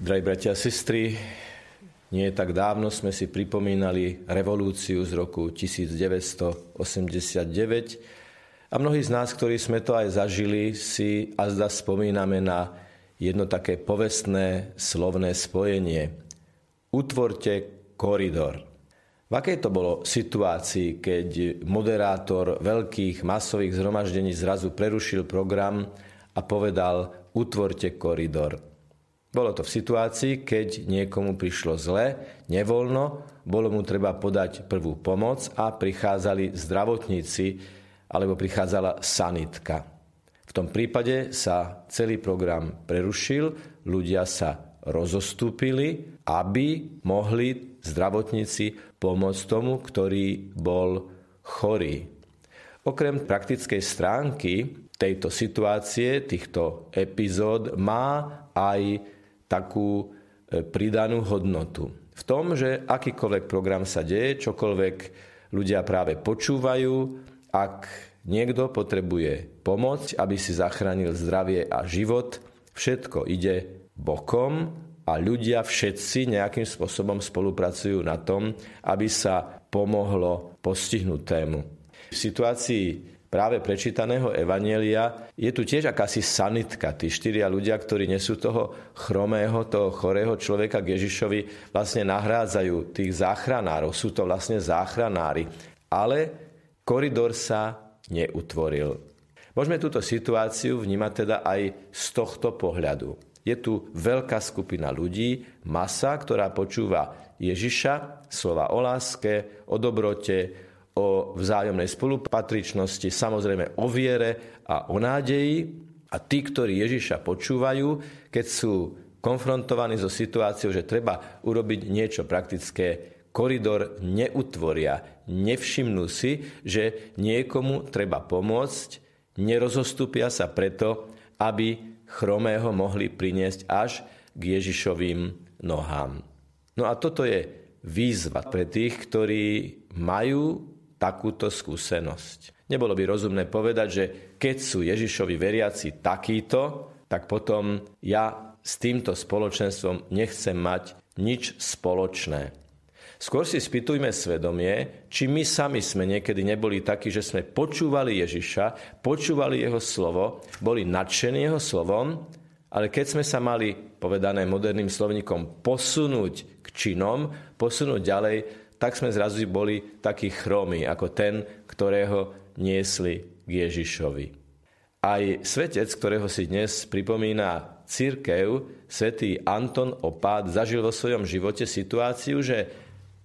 Drahí bratia a sestry, nie tak dávno sme si pripomínali revolúciu z roku 1989 a mnohí z nás, ktorí sme to aj zažili, si a spomíname na jedno také povestné slovné spojenie. Utvorte koridor. V akej to bolo situácii, keď moderátor veľkých masových zhromaždení zrazu prerušil program a povedal utvorte koridor. Bolo to v situácii, keď niekomu prišlo zle, nevoľno, bolo mu treba podať prvú pomoc a prichádzali zdravotníci alebo prichádzala sanitka. V tom prípade sa celý program prerušil, ľudia sa rozostúpili, aby mohli zdravotníci pomôcť tomu, ktorý bol chorý. Okrem praktickej stránky tejto situácie, týchto epizód, má aj takú e, pridanú hodnotu. V tom, že akýkoľvek program sa deje, čokoľvek ľudia práve počúvajú, ak niekto potrebuje pomoc, aby si zachránil zdravie a život, všetko ide bokom a ľudia všetci nejakým spôsobom spolupracujú na tom, aby sa pomohlo postihnutému. V situácii práve prečítaného Evanielia je tu tiež akási sanitka. Tí štyria ľudia, ktorí nesú toho chromého, toho chorého človeka k Ježišovi, vlastne nahrádzajú tých záchranárov. Sú to vlastne záchranári. Ale koridor sa neutvoril. Môžeme túto situáciu vnímať teda aj z tohto pohľadu. Je tu veľká skupina ľudí, masa, ktorá počúva Ježiša, slova o láske, o dobrote, o vzájomnej spolupatričnosti, samozrejme o viere a o nádeji. A tí, ktorí Ježiša počúvajú, keď sú konfrontovaní so situáciou, že treba urobiť niečo praktické, koridor neutvoria, nevšimnú si, že niekomu treba pomôcť, nerozostúpia sa preto, aby chromého mohli priniesť až k Ježišovým nohám. No a toto je výzva pre tých, ktorí majú takúto skúsenosť. Nebolo by rozumné povedať, že keď sú Ježišovi veriaci takýto, tak potom ja s týmto spoločenstvom nechcem mať nič spoločné. Skôr si spýtujme svedomie, či my sami sme niekedy neboli takí, že sme počúvali Ježiša, počúvali jeho slovo, boli nadšení jeho slovom, ale keď sme sa mali, povedané moderným slovníkom, posunúť k činom, posunúť ďalej, tak sme zrazu boli takí chromy, ako ten, ktorého niesli k Ježišovi. Aj svetec, ktorého si dnes pripomína církev, svätý Anton Opát, zažil vo svojom živote situáciu, že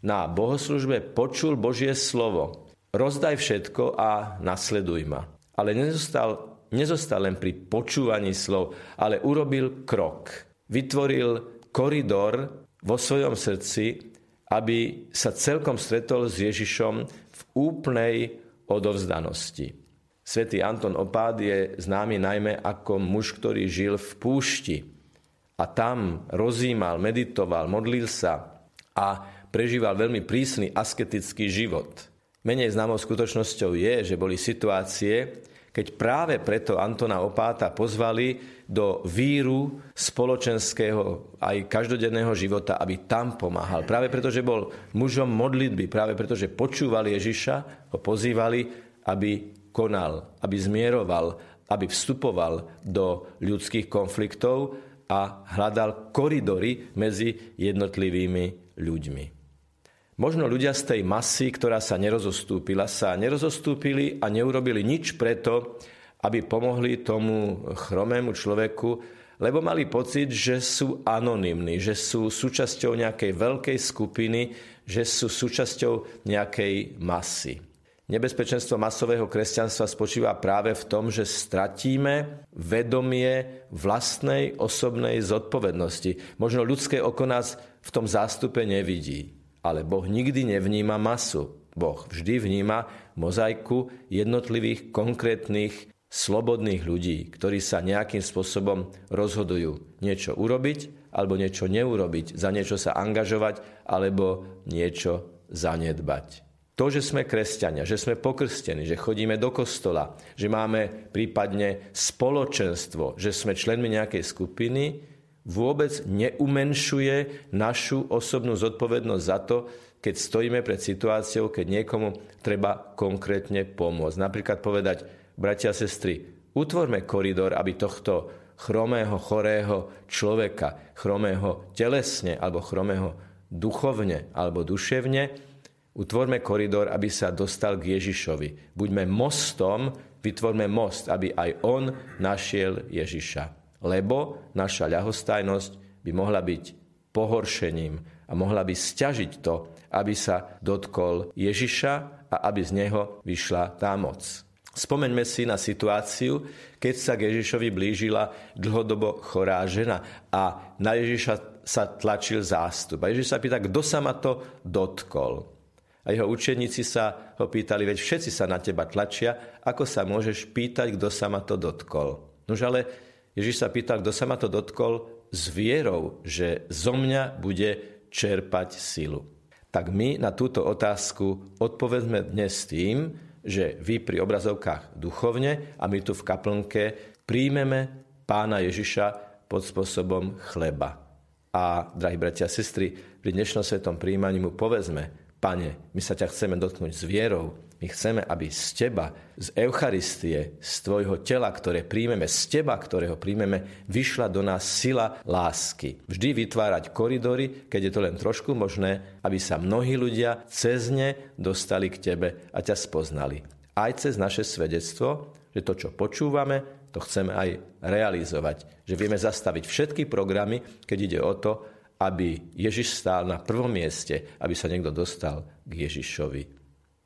na bohoslužbe počul Božie slovo. Rozdaj všetko a nasleduj ma. Ale nezostal, nezostal len pri počúvaní slov, ale urobil krok. Vytvoril koridor vo svojom srdci, aby sa celkom stretol s Ježišom v úplnej odovzdanosti. Svetý Anton Opád je známy najmä ako muž, ktorý žil v púšti a tam rozímal, meditoval, modlil sa a prežíval veľmi prísny asketický život. Menej známou skutočnosťou je, že boli situácie, keď práve preto Antona Opáta pozvali do víru spoločenského aj každodenného života, aby tam pomáhal. Práve preto, že bol mužom modlitby, práve preto, že počúval Ježiša, ho pozývali, aby konal, aby zmieroval, aby vstupoval do ľudských konfliktov a hľadal koridory medzi jednotlivými ľuďmi. Možno ľudia z tej masy, ktorá sa nerozostúpila, sa nerozostúpili a neurobili nič preto, aby pomohli tomu chromému človeku, lebo mali pocit, že sú anonymní, že sú súčasťou nejakej veľkej skupiny, že sú súčasťou nejakej masy. Nebezpečenstvo masového kresťanstva spočíva práve v tom, že stratíme vedomie vlastnej osobnej zodpovednosti. Možno ľudské oko nás v tom zástupe nevidí. Ale Boh nikdy nevníma masu. Boh vždy vníma mozaiku jednotlivých konkrétnych slobodných ľudí, ktorí sa nejakým spôsobom rozhodujú niečo urobiť alebo niečo neurobiť, za niečo sa angažovať alebo niečo zanedbať. To, že sme kresťania, že sme pokrstení, že chodíme do kostola, že máme prípadne spoločenstvo, že sme členmi nejakej skupiny, vôbec neumenšuje našu osobnú zodpovednosť za to, keď stojíme pred situáciou, keď niekomu treba konkrétne pomôcť. Napríklad povedať, bratia a sestry, utvorme koridor, aby tohto chromého, chorého človeka, chromého telesne alebo chromého duchovne alebo duševne, Utvorme koridor, aby sa dostal k Ježišovi. Buďme mostom, vytvorme most, aby aj on našiel Ježiša lebo naša ľahostajnosť by mohla byť pohoršením a mohla by stiažiť to, aby sa dotkol Ježiša a aby z neho vyšla tá moc. Spomeňme si na situáciu, keď sa k Ježišovi blížila dlhodobo chorá žena a na Ježiša sa tlačil zástup. A Ježiš sa pýta, kto sa ma to dotkol. A jeho učeníci sa ho pýtali, veď všetci sa na teba tlačia, ako sa môžeš pýtať, kto sa ma to dotkol. Nož ale Ježiš sa pýtal, kto sa ma to dotkol, s vierou, že zo mňa bude čerpať silu. Tak my na túto otázku odpovedzme dnes tým, že vy pri obrazovkách duchovne a my tu v kaplnke príjmeme pána Ježiša pod spôsobom chleba. A, drahí bratia a sestry, pri dnešnom svetom príjmaní mu povedzme, pane, my sa ťa chceme dotknúť s vierou, my chceme, aby z teba, z Eucharistie, z tvojho tela, ktoré príjmeme, z teba, ktorého príjmeme, vyšla do nás sila lásky. Vždy vytvárať koridory, keď je to len trošku možné, aby sa mnohí ľudia cez ne dostali k tebe a ťa spoznali. Aj cez naše svedectvo, že to, čo počúvame, to chceme aj realizovať. Že vieme zastaviť všetky programy, keď ide o to, aby Ježiš stál na prvom mieste, aby sa niekto dostal k Ježišovi.